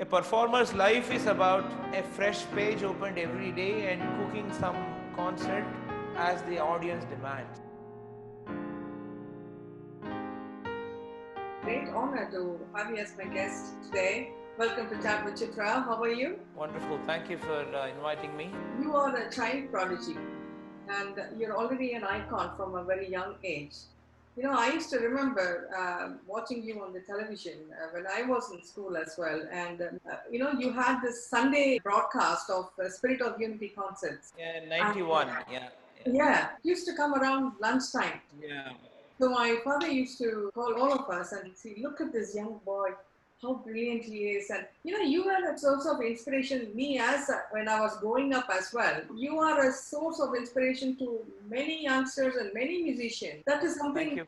A performer's life is about a fresh page opened every day and cooking some concert as the audience demands. Great honor to have you as my guest today. Welcome to Chat with Chitra. How are you? Wonderful. Thank you for uh, inviting me. You are a child prodigy and you're already an icon from a very young age. You know, I used to remember uh, watching you on the television uh, when I was in school as well. And, uh, you know, you had this Sunday broadcast of uh, Spirit of Unity concerts. Yeah, 91. Yeah. Yeah. Yeah, used to come around lunchtime. yeah. So my father used to call all of us and see, look at this young boy, how brilliant he is. And you know, you were a source of inspiration. Me as a, when I was growing up as well, you are a source of inspiration to many youngsters and many musicians. That is something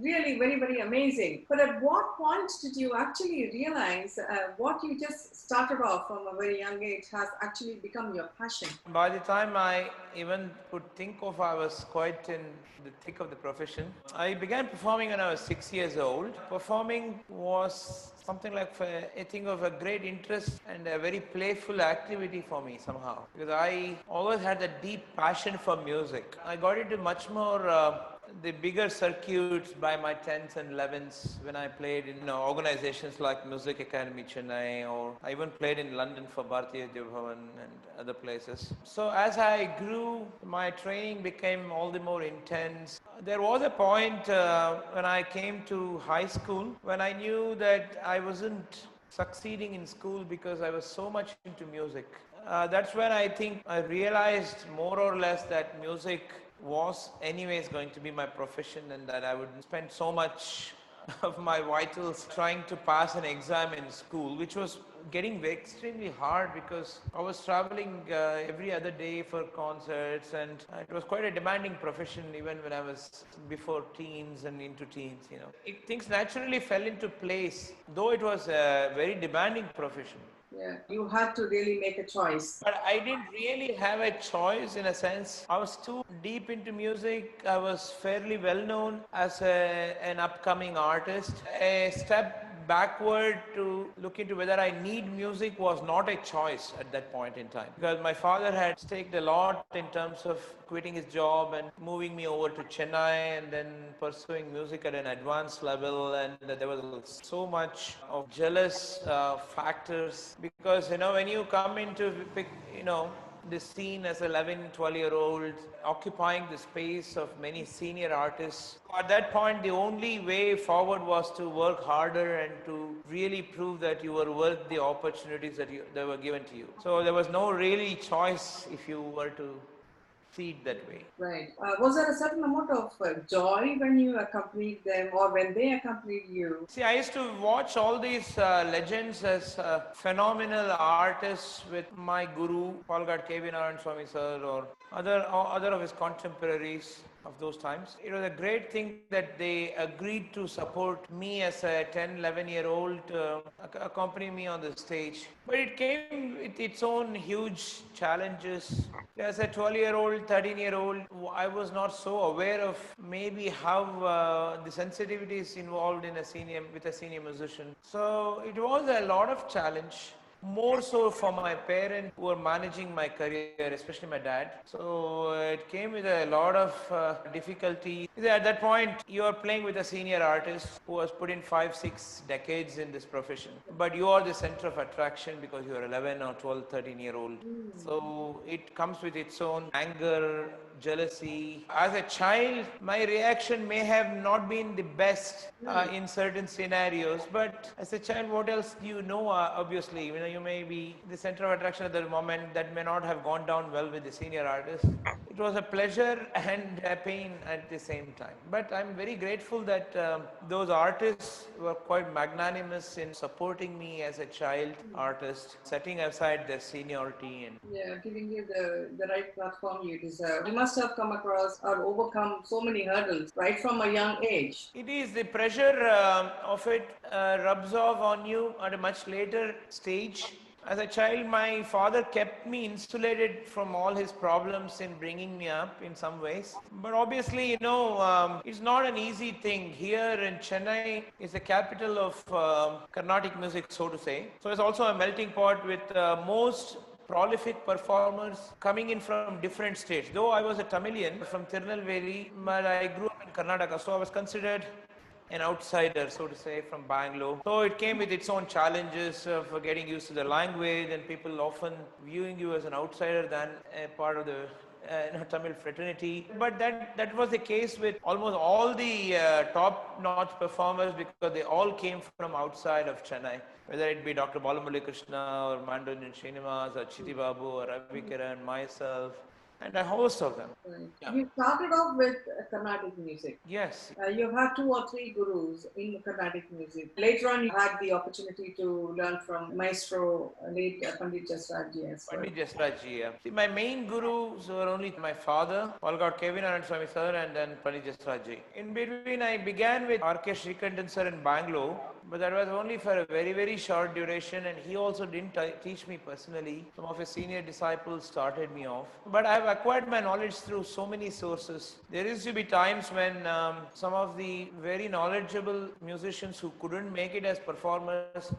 really very very amazing. But at what point did you actually realize uh, what you just started off from a very young age has actually become your passion? By the time I even could think of, I was quite in the thick of the profession. I began performing when I was six years old. Performing was something like a, a thing of a great interest and a very playful activity for me somehow because I always had a deep passion for music. I got into much more. Uh, the bigger circuits by my 10th and 11th when I played in you know, organizations like Music Academy Chennai or I even played in London for Bharatiya Bhavan and other places. So as I grew, my training became all the more intense. There was a point uh, when I came to high school when I knew that I wasn't succeeding in school because I was so much into music. Uh, that's when I think I realized more or less that music was anyways going to be my profession and that I would spend so much of my vitals trying to pass an exam in school, which was getting extremely hard because I was traveling uh, every other day for concerts and it was quite a demanding profession even when I was before teens and into teens, you know. It, things naturally fell into place, though it was a very demanding profession. Yeah, you had to really make a choice. But I didn't really have a choice in a sense. I was too deep into music. I was fairly well known as a, an upcoming artist. A step backward to look into whether I need music was not a choice at that point in time. Because my father had staked a lot in terms of quitting his job and moving me over to Chennai and then pursuing music at an advanced level. And there was so much of jealous uh, factors because, you know, when you come into, you know, the scene as 11 12 year old occupying the space of many senior artists. At that point the only way forward was to work harder and to really prove that you were worth the opportunities that, you, that were given to you. So there was no really choice if you were to see it that way Right. Uh, was there a certain amount of uh, joy when you accompanied them or when they accompanied you? See, I used to watch all these uh, legends as uh, phenomenal artists with my guru, Palghat K.V. Narayan Swami sir, or other, or other of his contemporaries of those times. It was a great thing that they agreed to support me as a 10, 11 year old, uh, accompany me on the stage. But it came with its own huge challenges. As a 12 year old, 13 year old, I was not so aware of maybe how uh, the sensitivities involved in a senior, with a senior musician. So it was a lot of challenge more so for my parents who were managing my career, especially my dad. So it came with a lot of uh, difficulty. At that point, you are playing with a senior artist who has put in five, six decades in this profession. But you are the center of attraction because you are 11 or 12, 13 year old. So it comes with its own anger, jealousy. As a child, my reaction may have not been the best uh, in certain scenarios, but as a child, what else do you know? Uh, obviously, you know, you may be the center of attraction at the moment that may not have gone down well with the senior artist. It was a pleasure and a pain at the same time. But I'm very grateful that um, those artists were quite magnanimous in supporting me as a child artist, setting aside their seniority and Yeah, giving you the, the right platform you deserve. You must have come across or overcome so many hurdles right from a young age. It is the pressure um of it uh, rubs off on you at a much later stage. As a child, my father kept me insulated from all his problems in bringing me up in some ways. But obviously, you know, um, it's not an easy thing. Here in Chennai is the capital of um Carnatic music, so to say. So it's also a melting pot with uh, most prolific performers coming in from different states. Though I was a Tamilian from Tirunelveli, but I grew up in Karnataka, so I was considered an outsider, so to say, from Bangalore. So it came with its own challenges of getting used to the language and people often viewing you as an outsider than a part of the uh, Tamil fraternity. But that, that was the case with almost all the uh, top-notch performers because they all came from outside of Chennai. Whether it be Dr. Balamurali Krishna or Mandolin Srinivas or Chitti Babu or Ravi Kiran, myself, and a host of them. Right. Yeah. You started off with Carnatic music. Yes, Uh, you've had two or three gurus in Carnatic music. Later on, you had the opportunity to learn from Maestro, late uh, Pandit Jasraji as well. Pandit Jasraji. Yeah. See, my main gurus were only my father, Palghat K.V. Narayan Swami sir, and then Pandit Jasraji. In between, I began with R.K. Srikantan sir in Bangalore, but that was only for a very, very short duration, and he also didn't teach me personally. Some of his senior disciples started me off. But I have acquired my knowledge through so many sources. There used to be times when um, some of the very knowledgeable musicians who couldn't make it as performers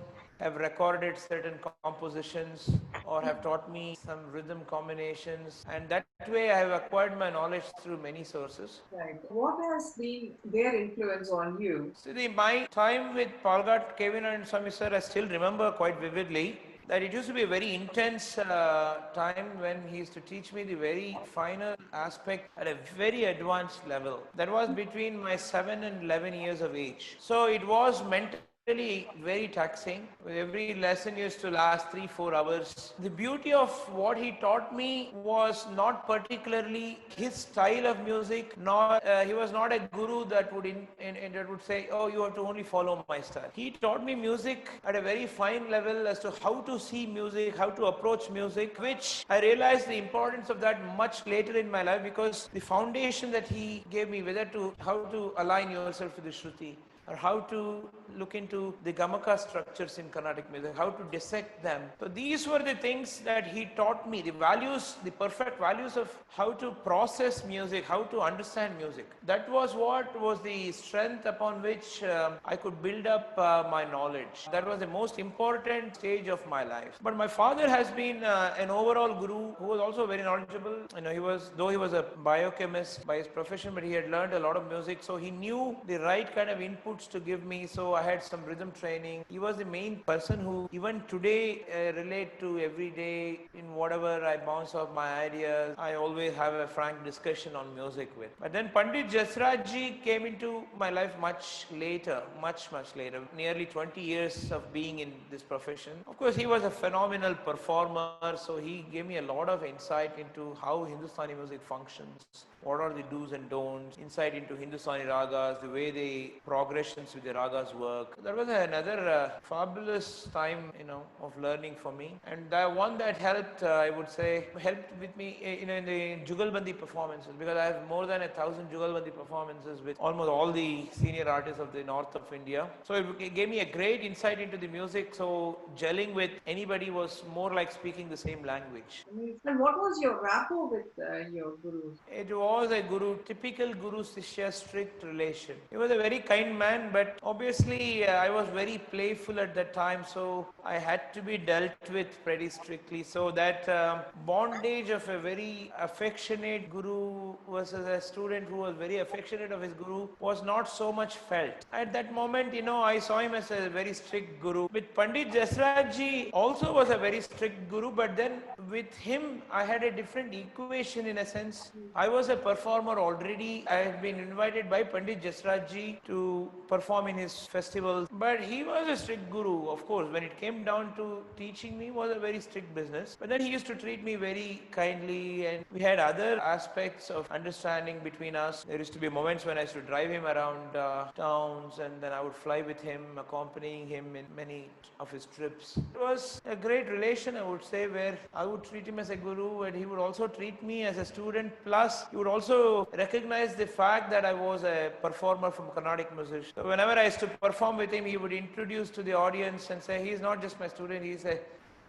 have recorded certain compositions or have taught me some rhythm combinations and that way i have acquired my knowledge through many sources Right. What has been their influence on you? so the, my time with Palghat K.V. Narayan Swami sir i still remember quite vividly that it used to be a very intense uh, time when he used to teach me the very final aspect at a very advanced level. That was between my 7 and 11 years of age. So it was meant really very taxing. Every lesson used to last three, four hours. The beauty of what he taught me was not particularly his style of music, nor uh, he was not a guru that would in, in, in- that would say, "Oh, you have to only follow my style." He taught me music at a very fine level as to how to see music, how to approach music, which I realized the importance of that much later in my life because the foundation that he gave me, whether to how to align yourself with the Shruti or how to look into the gamaka structures in Carnatic music, how to dissect them. So these were the things that he taught me, the values, the perfect values of how to process music, how to understand music. That was what was the strength upon which um, I could build up uh, my knowledge. That was the most important stage of my life. But my father has been uh, an overall guru who was also very knowledgeable. You know, he was, though he was a biochemist by his profession, but he had learned a lot of music, so he knew the right kind of to give me. So I had some rhythm training. He was the main person who, even today, uh, relate to every day in whatever I bounce off my ideas. I always have a frank discussion on music with. But then Pandit Jasraj came into my life much later, much much later, nearly 20 years of being in this profession. Of course, he was a phenomenal performer, so he gave me a lot of insight into how Hindustani music functions. What are the do's and don'ts? Insight into Hindustani ragas, the way the progressions with the ragas work. That was another uh, fabulous time, you know, of learning for me. And the one that helped, uh, I would say, helped with me, uh, you know, in the Jugalbandi performances because I have more than a thousand Jugalbandi performances with almost all the senior artists of the north of India. So it gave me a great insight into the music. So gelling with anybody was more like speaking the same language. And what was your rapport with uh, your gurus? It was a guru, typical guru Sishya strict relation. He was a very kind man, but obviously uh, I was very playful at that time, so I had to be dealt with pretty strictly. So that um, bondage of a very affectionate guru versus a student who was very affectionate of his guru was not so much felt. At that moment, you know, I saw him as a very strict guru. With Pandit Jasraj also was a very strict guru, but then with him I had a different equation in a sense. I was a performer already. I had been invited by Pandit Jasraj to perform in his festivals, but he was a strict guru. Of course, when it came down to teaching me, was a very strict business. But then he used to treat me very kindly, and we had other aspects of understanding between us. There used to be moments when I used to drive him around uh, towns, and then I would fly with him, accompanying him in many of his trips. It was a great relation, I would say, where I would treat him as a guru, and he would also treat me as a student. Plus, he would also recognize the fact that I was a performer from Carnatic music. So whenever I used to perform with him, he would introduce to the audience and say, "He's not just my student; he's a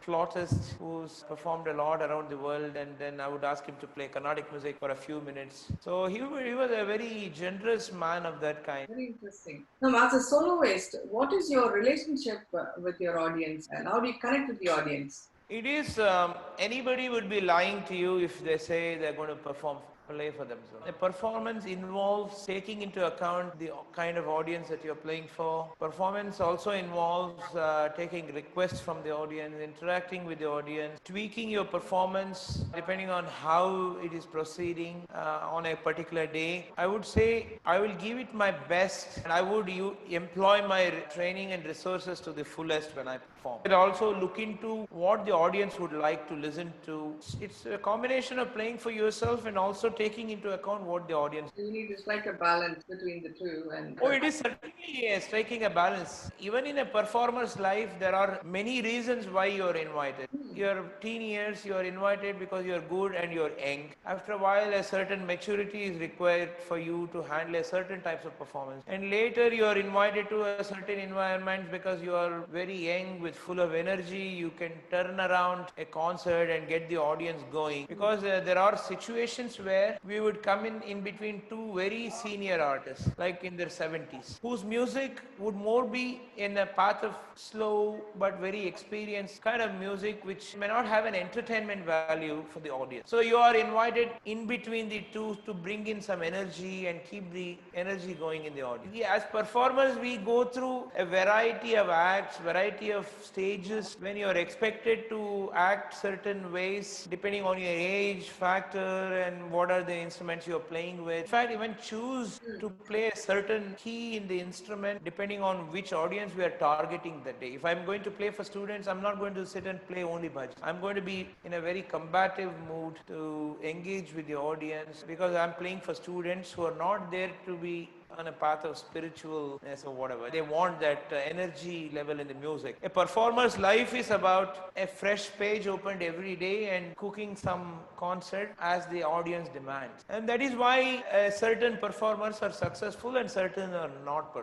flautist who's performed a lot around the world, and then I would ask him to play Carnatic music for a few minutes. So he, he was a very generous man of that kind. Very interesting. Now, as a soloist, what is your relationship uh, with your audience and how do you connect with the audience? It is um, anybody would be lying to you if they say they're going to perform play for themselves. The performance involves taking into account the kind of audience that you're playing for. Performance also involves uh, taking requests from the audience, interacting with the audience, tweaking your performance depending on how it is proceeding uh, on a particular day. I would say I will give it my best and I would u- employ my training and resources to the fullest when I perform. But also look into what the audience would like to listen to. It's a combination of playing for yourself and also taking into account what the audience. You need to strike a balance between the two. And Oh, it is certainly a striking a balance. Even in a performer's life, there are many reasons why you are invited. Hmm. Your teen years, you are invited because you are good and you are young. After a while, a certain maturity is required for you to handle a certain types of performance. And later, you are invited to a certain environment because you are very young with full of energy. You can turn around a concert and get the audience going. Hmm. Because uh, there are situations where we would come in in between two very senior artists, like in their 70s, whose music would more be in a path of slow but very experienced kind of music, which may not have an entertainment value for the audience. So you are invited in between the two to bring in some energy and keep the energy going in the audience. As performers, we go through a variety of acts, variety of stages when you are expected to act certain ways depending on your age factor and what are the instruments you are playing with. In fact, even choose hmm. to play a certain key in the instrument depending on which audience we are targeting that day. If I'm going to play for students, I'm not going to sit and play only bhajan. I'm going to be in a very combative mood to engage with the audience because I'm playing for students who are not there to be on a path of spiritualness or whatever. They want that uh, energy level in the music. A performer's life is about a fresh page opened every day and cooking some concert as the audience demands. And that is why uh, certain performers are successful and certain are not,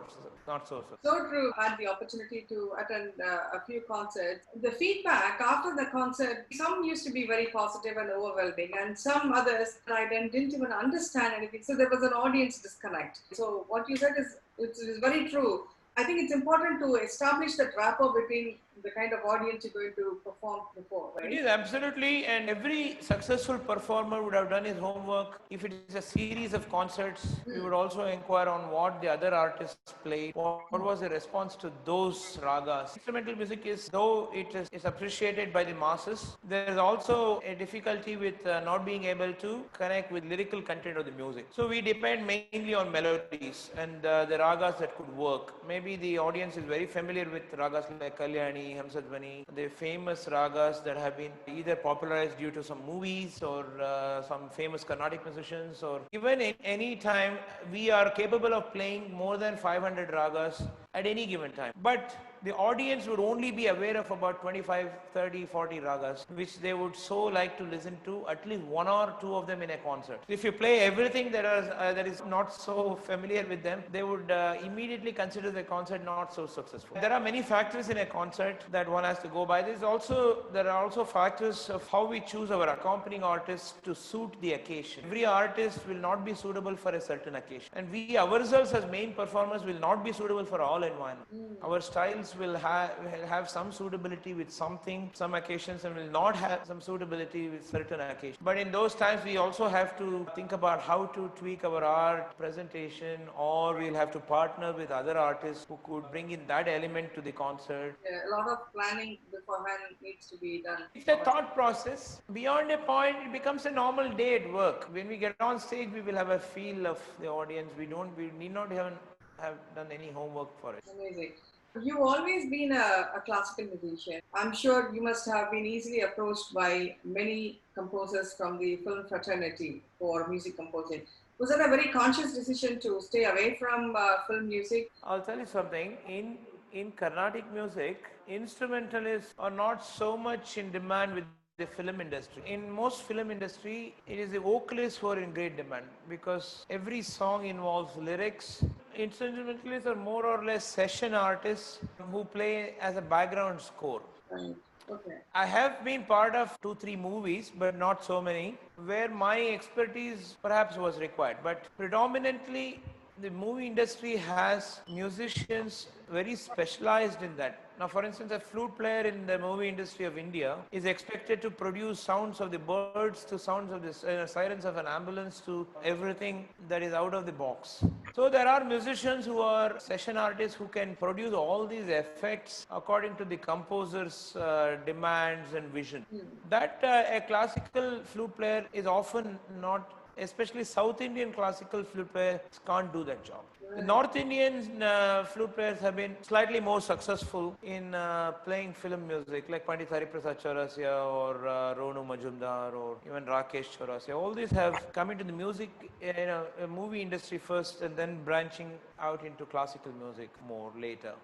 not so successful. So true. I had the opportunity to attend uh, a few concerts. The feedback after the concert, some used to be very positive and overwhelming, and some others I then didn't even understand anything. So there was an audience disconnect. So what you said is it's, it's very true. I think it's important to establish that rapport between the kind of audience you're going to perform before, It right? is absolutely, and every successful performer would have done his homework. If it is a series of concerts, we would also inquire on what the other artists played, what, what was the response to those ragas. Instrumental music is, though it is, is appreciated by the masses, there is also a difficulty with uh, not being able to connect with lyrical content of the music. So we depend mainly on melodies and uh, the ragas that could work. Maybe the audience is very familiar with ragas like Kalyani, Hamsadvani, the famous ragas that have been either popularized due to some movies or uh, some famous Carnatic musicians or even in any time we are capable of playing more than 500 ragas at any given time. But the audience would only be aware of about 25, 30, 40 ragas, which they would so like to listen to at least one or two of them in a concert. If you play everything that is, uh, that is not so familiar with them, they would uh, immediately consider the concert not so successful. There are many factors in a concert that one has to go by. There's also there are also factors of how we choose our accompanying artists to suit the occasion. Every artist will not be suitable for a certain occasion, and we ourselves as main performers will not be suitable for all environments. Our styles will have will have some suitability with something, some occasions, and will not have some suitability with certain occasions. But in those times, we also have to think about how to tweak our art presentation, or we'll have to partner with other artists who could bring in that element to the concert. Yeah, a lot of planning beforehand needs to be done. It's a thought process. Beyond a point, it becomes a normal day at work. When we get on stage, we will have a feel of the audience. We don't, we need not even have done any homework for it. Amazing. You've always been a, a classical musician. I'm sure you must have been easily approached by many composers from the film fraternity for music composing. Was that a very conscious decision to stay away from uh, film music? I'll tell you something. In in Carnatic music, instrumentalists are not so much in demand with the film industry. In most film industry, it is the vocalists who are in great demand because every song involves lyrics. Instrumentalists are more or less session artists who play as a background score. Right. Okay. I have been part of two, three movies, but not so many, where my expertise perhaps was required. But predominantly, the movie industry has musicians very specialized in that. Now, for instance, a flute player in the movie industry of India is expected to produce sounds of the birds to sounds of the uh, sirens of an ambulance to everything that is out of the box. So there are musicians who are session artists who can produce all these effects according to the composer's uh, demands and vision. That uh, a classical flute player is often not especially South Indian classical flute players can't do that job. North Indian uh, flute players have been slightly more successful in uh, playing film music, like Pandit Hariprasad Chaurasia or uh, Ronu Majumdar or even Rakesh Chaurasia. All these have come into the music, you know, uh, movie industry first and then branching out into classical music more later.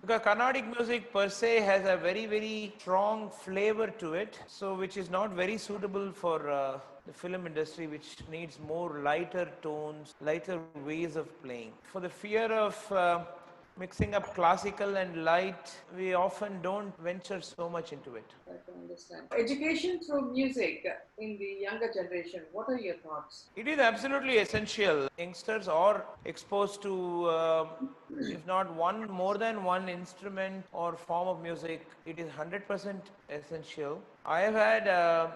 Because Carnatic music per se has a very, very strong flavor to it, so which is not very suitable for uh, the film industry, which needs more lighter tones, lighter ways of playing. For the fear of uh, mixing up classical and light, we often don't venture so much into it. I can understand. Education through music in the younger generation. What are your thoughts? It is absolutely essential. Youngsters are exposed to, uh, if not one, more than one instrument or form of music. It is 100% essential. I have had uh,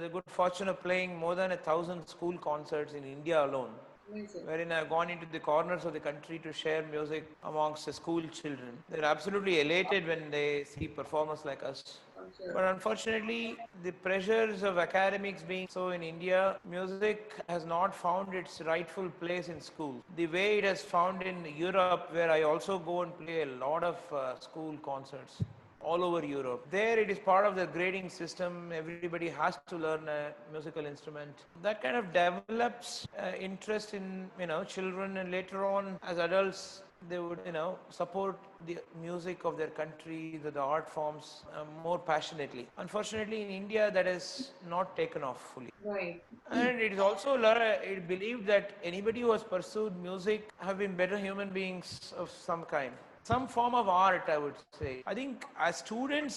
the good fortune of playing more than a thousand school concerts in India alone. Amazing. Wherein I've gone into the corners of the country to share music amongst the school children. They're absolutely elated when they see performers like us. Sure. But unfortunately, the pressures of academics being so in India, music has not found its rightful place in school. The way it has found in Europe, where I also go and play a lot of uh, school concerts all over Europe. There it is part of the grading system. Everybody has to learn a musical instrument. That kind of develops uh, interest in, you know, children and later on as adults they would you know support the music of their country the, the art forms uh, more passionately unfortunately in india that is not taken off fully Right. and it is also it believed that anybody who has pursued music have been better human beings of some kind some form of art i would say i think as students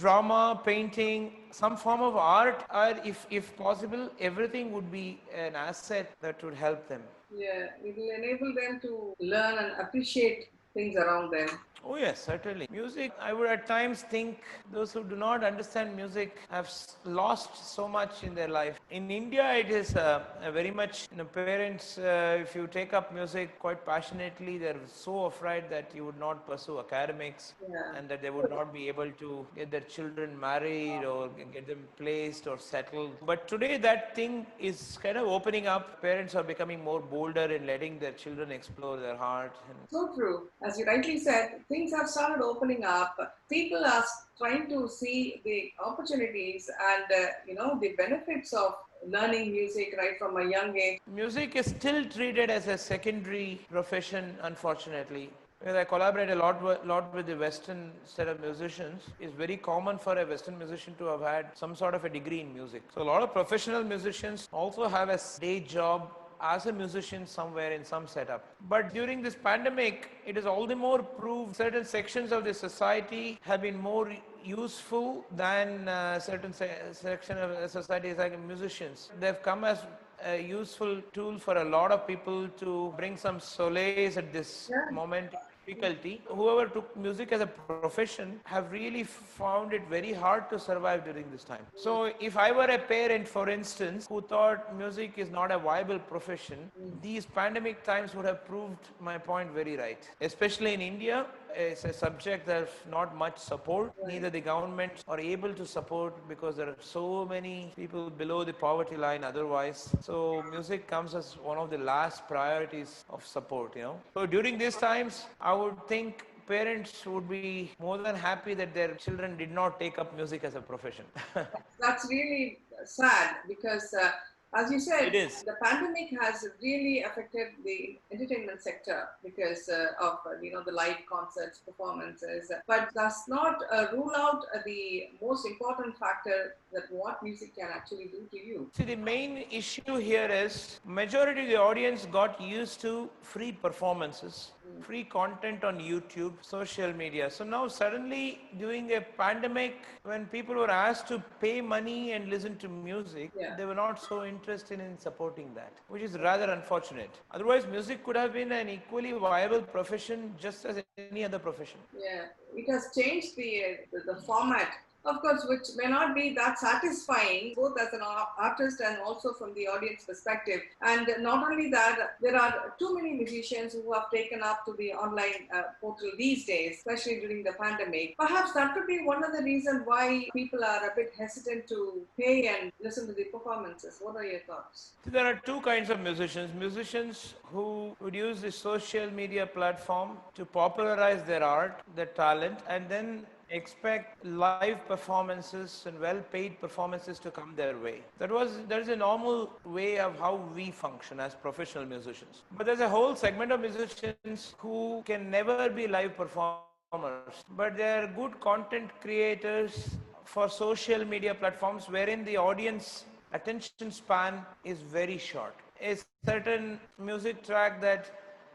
drama painting some form of art or if if possible everything would be an asset that would help them Yeah, it will enable them to learn and appreciate things around them. Oh, yes, certainly. Music, I would at times think those who do not understand music have lost so much in their life. In India, it is uh, very much, you know, parents, uh, if you take up music quite passionately, they're so afraid that you would not pursue academics Yeah. and that they would not be able to get their children married or get them placed or settled. But today, that thing is kind of opening up. Parents are becoming more bolder in letting their children explore their heart and So true. As you rightly said, things have started opening up. People are trying to see the opportunities and uh, you know the benefits of learning music right from a young age. Music is still treated as a secondary profession, unfortunately. Because I collaborate a lot, lot with the Western set of musicians. It's very common for a Western musician to have had some sort of a degree in music. So a lot of professional musicians also have a day job as a musician somewhere in some setup. But during this pandemic, it is all the more proved certain sections of the society have been more useful than uh, certain se- section of society like musicians. They've come as a useful tool for a lot of people to bring some solace at this Yeah. moment difficulty. Whoever took music as a profession have really found it very hard to survive during this time. So if I were a parent, for instance, who thought music is not a viable profession, these pandemic times would have proved my point very right. Especially in India, it's a subject that's not much support. Neither the government are able to support because there are so many people below the poverty line otherwise. So music comes as one of the last priorities of support, you know. So during these times, I would think parents would be more than happy that their children did not take up music as a profession. That's really sad because, uh, as you said, the pandemic has really affected the entertainment sector because uh, of uh, you know the live concerts, performances, but does not uh, rule out uh, the most important factor that what music can actually do to you. See, the main issue here is majority of the audience got used to free performances free content on YouTube, social media. So now suddenly during a pandemic, when people were asked to pay money and listen to music, Yeah. they were not so interested in supporting that, which is rather unfortunate. Otherwise, music could have been an equally viable profession just as any other profession. Yeah, it has changed the, uh, the the format, of course, which may not be that satisfying both as an artist and also from the audience perspective. And not only that, there are too many musicians who have taken up to the online uh, portal these days, especially during the pandemic. Perhaps that could be one of the reasons why people are a bit hesitant to pay and listen to the performances. What are your thoughts? There are two kinds of musicians musicians who would use the social media platform to popularize their art, their talent, and then expect live performances and well paid performances to come their way. That was that is a normal way of how we function as professional musicians. But there's a whole segment of musicians who can never be live performers, but they are good content creators for social media platforms wherein the audience attention span is very short. A certain music track that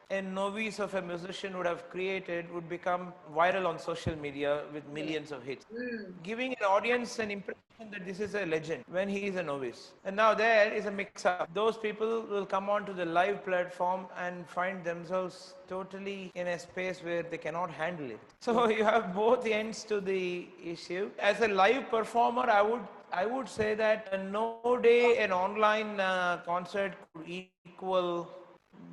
a novice of a musician would have created would become viral on social media with millions of hits, giving an audience an impression that this is a legend when he is a novice. And now there is a mix up. Those people will come onto the live platform and find themselves totally in a space where they cannot handle it. So you have both ends to the issue. As a live performer, I would I would say that no day an online uh, concert could equal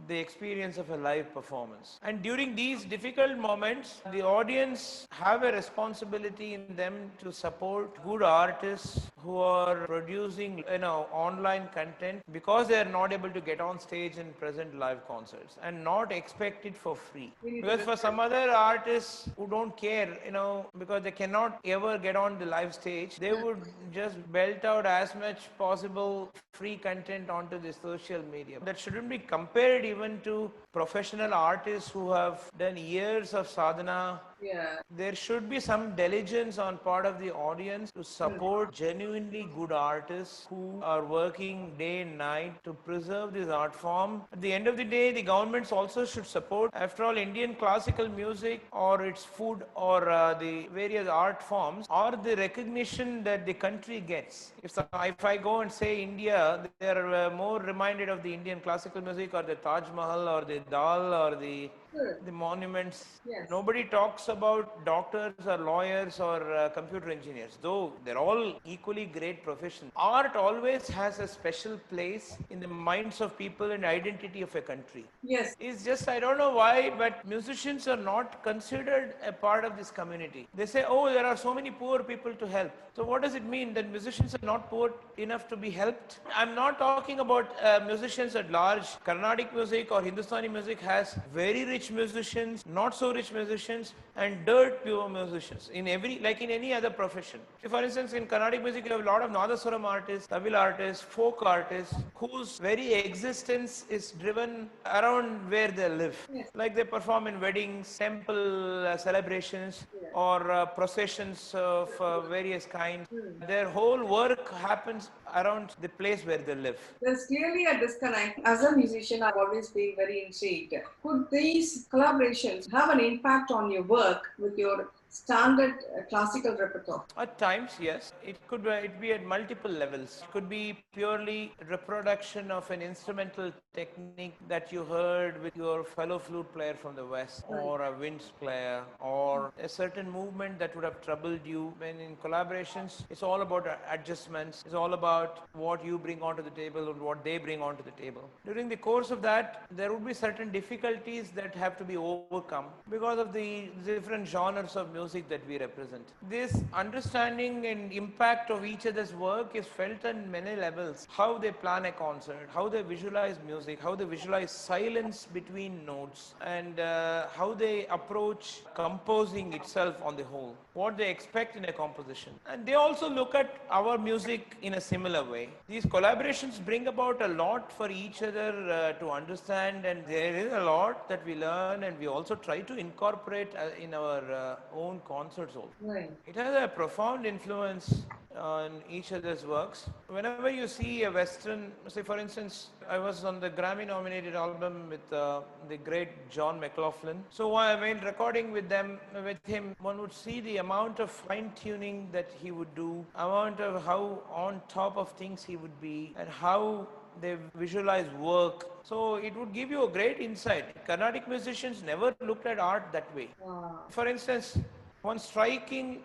the experience of a live performance. And during these difficult moments, the audience have a responsibility in them to support good artists who are producing you know online content because they are not able to get on stage and present live concerts and not expect it for free. Because for some other artists who don't care, you know, because they cannot ever get on the live stage, they would just belt out as much possible free content onto the social media. That shouldn't be compared even to professional artists who have done years of sadhana. Yeah, There should be some diligence on part of the audience to support genuinely good artists who are working day and night to preserve this art form. At the end of the day, the governments also should support. After all, Indian classical music or its food or uh, the various art forms are the recognition that the country gets. If, if I go and say India, they are uh, more reminded of the Indian classical music or the Taj Mahal or the Dal or the good. the monuments. Yes. Nobody talks about doctors or lawyers or uh, computer engineers, though they're all equally great professions. Art always has a special place in the minds of people and identity of a country. Yes, It's just, I don't know why, but musicians are not considered a part of this community. They say, oh, there are so many poor people to help. So, what does it mean that musicians are not poor enough to be helped? I'm not talking about uh, musicians at large. Carnatic music or Hindustani music has very rich musicians, not so rich musicians, and dirt pure musicians in every, like in any other profession. If, for instance, in Carnatic music, you have a lot of Nadaswaram artists, Thavil artists, folk artists, whose very existence is driven around where they live. Yes. Like they perform in weddings, temple uh, celebrations, or uh, processions of uh, various kinds. Their whole work happens around the place where they live. There's clearly a disconnect. As a musician, I've always been very intrigued. Could these collaborations have an impact on your work with your standard uh, classical repertoire? At times, yes, it could be, it be at multiple levels. It could be purely reproduction of an instrumental technique that you heard with your fellow flute player from the west, or a winds player, or a certain movement that would have troubled you. When in collaborations, it's all about adjustments. It's all about what you bring onto the table and what they bring onto the table. During the course of that, there would be certain difficulties that have to be overcome because of the different genres of music that we represent. This understanding and impact of each other's work is felt on many levels. How they plan a concert, how they visualize music, how they visualize silence between notes, and uh, how they approach composing itself on the whole, what they expect in a composition. And they also look at our music in a similar way. These collaborations bring about a lot for each other uh, to understand, and there is a lot that we learn, and we also try to incorporate uh, in our uh, own concerts also. Right. It has a profound influence on each other's works. Whenever you see a Western, say for instance, I was on the Grammy nominated album with uh, the great John McLaughlin. So while recording with them, with him, one would see the amount of fine tuning that he would do, amount of how on top of things he would be, and how they visualize work. So it would give you a great insight. Carnatic musicians never looked at art that way. Wow. For instance, one striking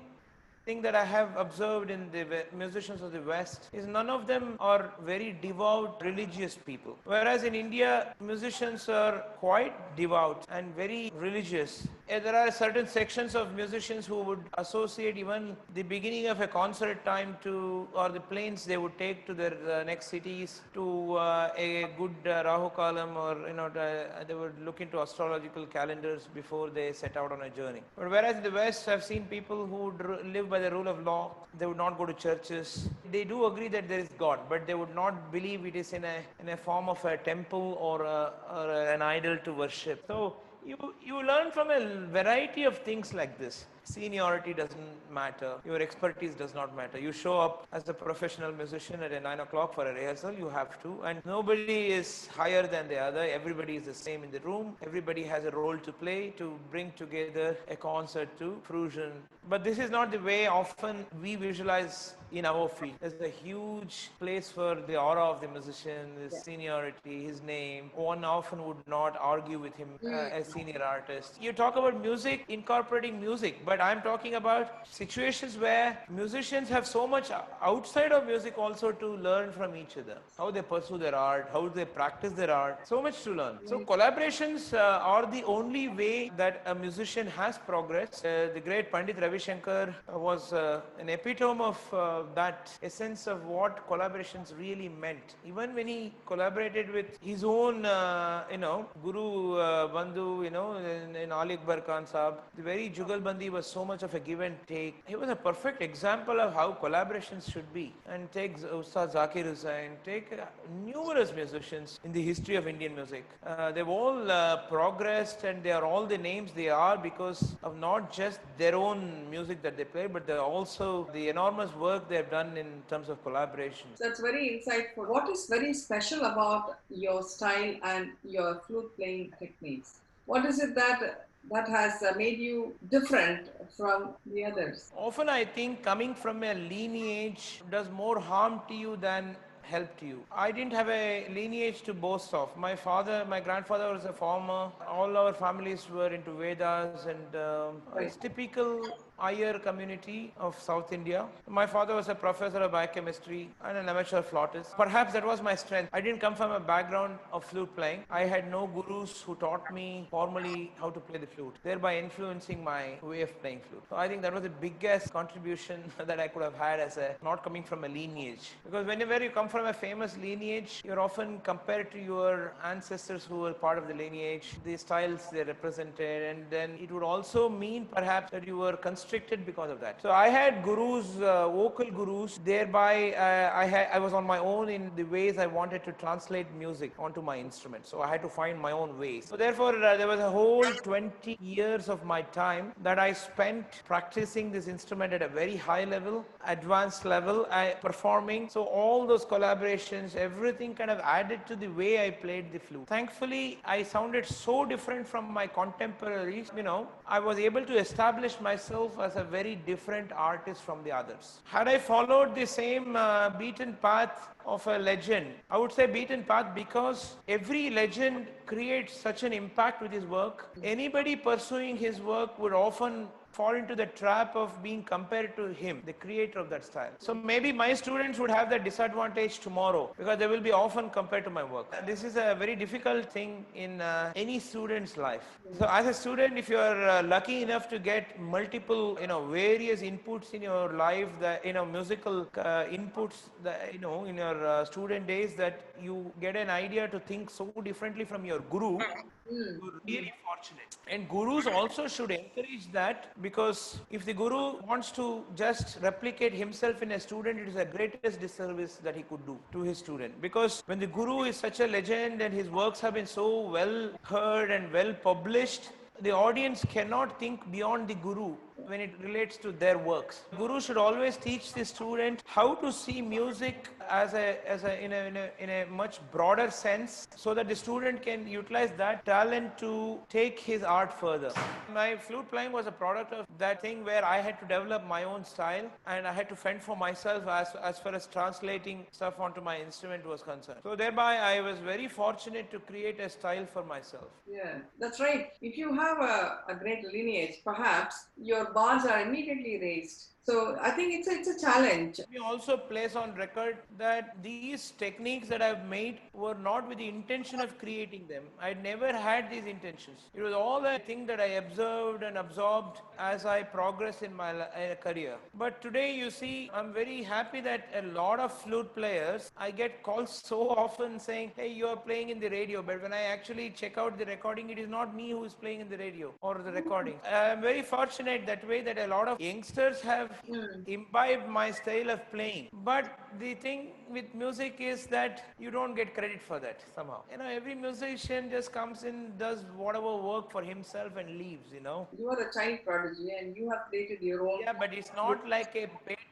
thing that I have observed in the musicians of the West is none of them are very devout religious people. Whereas in India, musicians are quite devout and very religious. Eh, There are certain sections of musicians who would associate even the beginning of a concert time to, or the planes they would take to their uh, next cities to uh, a good uh, Rahu Kalam or, you know, the- they would look into astrological calendars before they set out on a journey. But whereas in the West, I've seen people who would live by the rule of law, they would not go to churches. They do agree that there is God, but they would not believe it is in a, in a form of a temple or, a, or an idol to worship. So you, you learn from a variety of things like this. Seniority doesn't matter. Your expertise does not matter. You show up as a professional musician at a 9 o'clock for a rehearsal, you have to. And nobody is higher than the other. Everybody is the same in the room. Everybody has a role to play to bring together a concert to fruition. But this is not the way often we visualize in our field. There's a huge place for the aura of the musician, his seniority, his name. One often would not argue with him uh, as senior artist. You talk about music, incorporating music, but I'm talking about situations where musicians have so much outside of music also to learn from each other. How they pursue their art, how they practice their art, so much to learn. So collaborations uh, are the only way that a musician has progressed. Uh, the great Pandit Ravi Shankar was uh, an epitome of uh, that essence of what collaborations really meant. Even when he collaborated with his own, uh, you know, Guru uh, Bandhu, you know, in, in Ali Akbar Khan Saab, the very Jugalbandi was so much of a give and take. He was a perfect example of how collaborations should be. And take Ustad Zakir Hussain, take uh, numerous musicians in the history of Indian music. Uh, they've all uh, progressed and they are all the names they are because of not just their own music that they play, but they're also the enormous work they've done in terms of collaboration. That's very insightful. What is very special about your style and your flute playing techniques? What is it that that has uh, made you different from the others? Often I think coming from a lineage does more harm to you than help to you. I didn't have a lineage to boast of. My father, my grandfather was a farmer. All our families were into Vedas and um, it's typical Iyer community of South India. My father was a professor of biochemistry and an amateur flautist. Perhaps that was my strength. I didn't come from a background of flute playing. I had no gurus who taught me formally how to play the flute, thereby influencing my way of playing flute. So I think that was the biggest contribution that I could have had as a not coming from a lineage. Because whenever you come from a famous lineage, you're often compared to your ancestors who were part of the lineage, the styles they represented, and then it would also mean perhaps that you were restricted because of that. So I had gurus, uh, vocal gurus. Thereby, uh, I I was on my own in the ways I wanted to translate music onto my instrument. So I had to find my own ways. So therefore, uh, there was a whole 20 years of my time that I spent practicing this instrument at a very high level, advanced level, I, performing. So all those collaborations, everything kind of added to the way I played the flute. Thankfully, I sounded so different from my contemporaries. You know, I was able to establish myself as a very different artist from the others. Had I followed the same uh, beaten path of a legend, I would say beaten path because every legend creates such an impact with his work. Anybody pursuing his work would often fall into the trap of being compared to him, the creator of that style. So maybe my students would have that disadvantage tomorrow because they will be often compared to my work. This is a very difficult thing in uh, any student's life. So as a student, if you are uh, lucky enough to get multiple, you know, various inputs in your life, that you know, musical uh, inputs, that you know, in your uh, student days, that you get an idea to think so differently from your guru. Hmm. You're really fortunate. And gurus also should encourage that because if the guru wants to just replicate himself in a student, it is the greatest disservice that he could do to his student. Because when the guru is such a legend and his works have been so well heard and well published, the audience cannot think beyond the guru when it relates to their works. Guru should always teach the student how to see music as a, as a, in, a, in, a, in a much broader sense so that the student can utilize that talent to take his art further. My flute playing was a product of that thing where I had to develop my own style and I had to fend for myself as, as far as translating stuff onto my instrument was concerned. So thereby I was very fortunate to create a style for myself. Yeah, that's right. If you have a, a great lineage, perhaps your bars are immediately raised. So I think it's a, it's a challenge. We also place on record that these techniques that I've made were not with the intention of creating them. I never had these intentions. It was all a thing that I observed and absorbed as I progressed in my uh, career. But today, you see, I'm very happy that a lot of flute players, I get calls so often saying, "Hey, you are playing in the radio," but when I actually check out the recording, it is not me who is playing in the radio or the recording. I'm very fortunate that way that a lot of youngsters have Hmm. imbibed my style of playing. But the thing with music is that you don't get credit for that somehow. You know, every musician just comes in, does whatever work for himself and leaves, you know. You are a child prodigy and you have created your own. Yeah, but it's not like a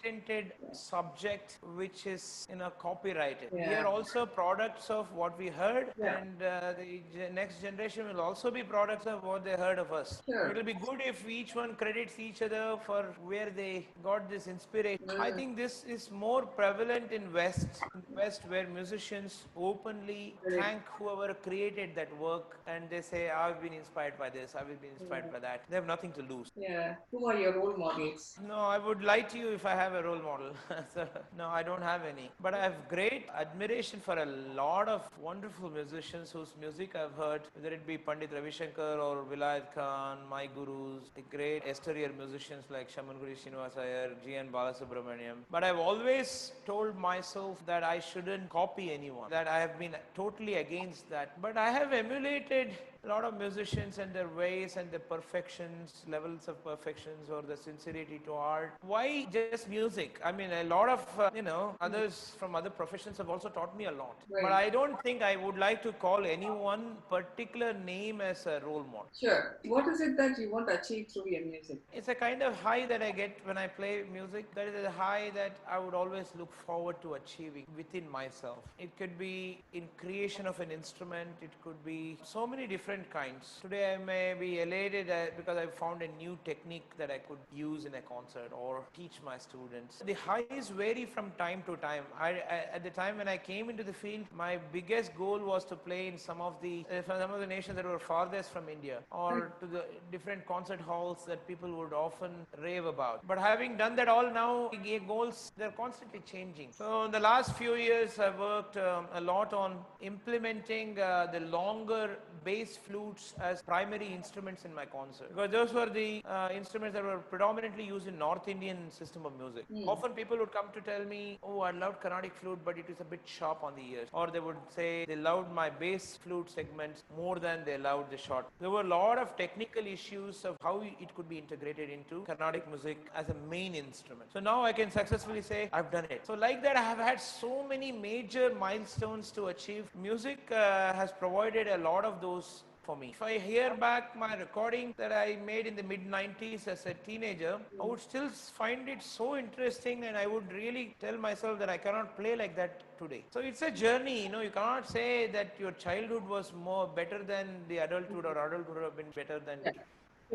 patented subject which is, you know, copyrighted. We are also products of what we heard, Yeah. and uh, the next generation will also be products of what they heard of us. Sure. It will be good if each one credits each other for where they got this inspiration. I think this is more prevalent in West, in West where musicians openly thank whoever created that work, and they say, "I've been inspired by this. I've been inspired by that." They have nothing to lose. Yeah. Who are your role models? No, I would lie to you if I have a role model. so, no, I don't have any. But I have great admiration for a lot of wonderful musicians whose music I've heard, whether it be Pandit Ravi Shankar or Vilayat Khan, my gurus, the great exterior musicians like Semmangudi Srinivas Iyer, G.N. Balasubramaniam. But I've always told myself that I shouldn't copy anyone, that I have been totally against that. But I have emulated a lot of musicians and their ways and their perfections, levels of perfections or the sincerity to art. Why just music? I mean, a lot of, uh, you know, others from other professions have also taught me a lot. But I don't think I would like to call any one particular name as a role model. Sure. What is it that you want to achieve through your music? It's a kind of high that I get when I play music. That is a high that I would always look forward to achieving within myself. It could be in creation of an instrument. It could be so many different kinds. Today I may be elated because I found a new technique that I could use in a concert or teach my students. The highs vary from time to time. I, at the time when I came into the field, my biggest goal was to play in some of the uh, some of the nations that were farthest from India or to the different concert halls that people would often rave about. But having done that all now, the goals they're constantly changing. So in the last few years, I've worked um, a lot on implementing uh, the longer bass flutes as primary instruments in my concert because those were the uh, instruments that were predominantly used in North Indian system of music. Often people would come to tell me, "Oh, I loved Carnatic flute, but it is a bit sharp on the ears," or they would say they loved my bass flute segments more than they loved the short. There were a lot of technical issues of how it could be integrated into Carnatic music as a main instrument. So now I can successfully say I've done it. So like that, I have had so many major milestones to achieve. Music uh, has provided a lot of those for me. If I hear back my recording that I made in the mid 90s as a teenager, I would still find it so interesting and I would really tell myself that I cannot play like that today. So it's a journey, you know, you cannot say that your childhood was more better than the adulthood or adulthood would have been better than Sure.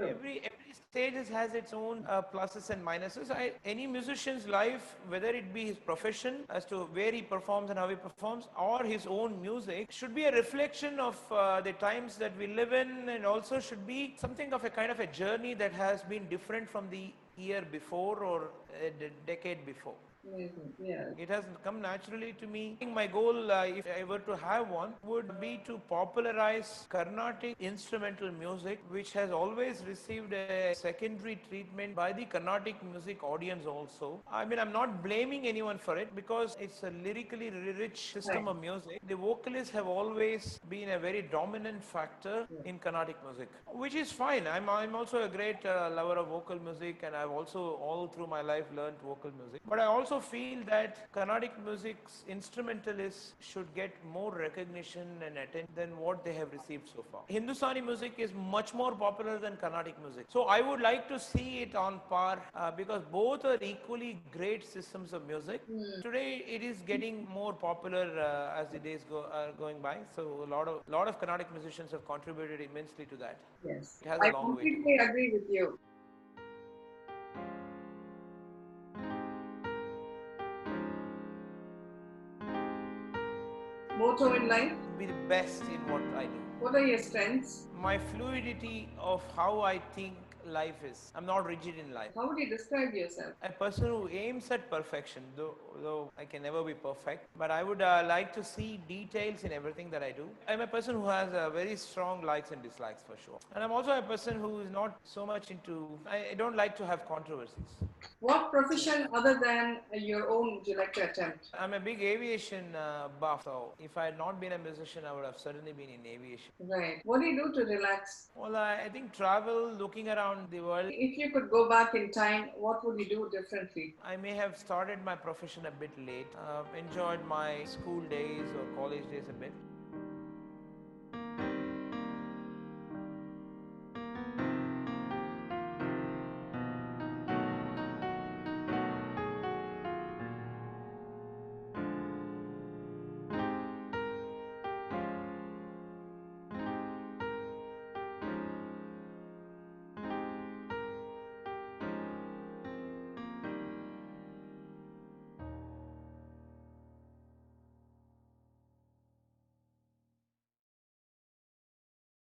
Every every stage has its own uh, pluses and minuses. I, any musician's life, whether it be his profession as to where he performs and how he performs, or his own music, should be a reflection of uh, the times that we live in, and also should be something of a kind of a journey that has been different from the year before or a decade before. Amazing. It has come naturally to me. My goal, uh, if I were to have one, would be to popularize Carnatic instrumental music, which has always received a secondary treatment by the Carnatic music audience also. I mean, I'm not blaming anyone for it because it's a lyrically rich system Right. of music. The vocalists have always been a very dominant factor in Carnatic music, which is fine. I'm, I'm also a great uh, lover of vocal music and I've also all through my life learned vocal music. But I also also feel that Carnatic music's instrumentalists should get more recognition and attention than what they have received so far. Hindustani music is much more popular than Carnatic music. So I would like to see it on par uh, because both are equally great systems of music. Today it is getting more popular uh, as the days go are going by. So a lot of lot of Carnatic musicians have contributed immensely to that. Yes. It has a I long way to completely agree with you. Motto in life? Be the best in what I do. What are your strengths? My fluidity of how I think life is. I'm not rigid in life. How would you describe yourself? A person who aims at perfection, though, though I can never be perfect, but I would uh, like to see details in everything that I do. I'm a person who has uh, very strong likes and dislikes for sure. And I'm also a person who is not so much into, I, I don't like to have controversies. What profession other than your own would you like to attempt? I'm a big aviation uh, buff, so if I had not been a musician, I would have certainly been in aviation. Right. What do you do to relax? Well, I, I think travel, looking around the world, If you could go back in time, what would you do differently? I may have started my profession a bit late, uh, enjoyed my school days or college days a bit.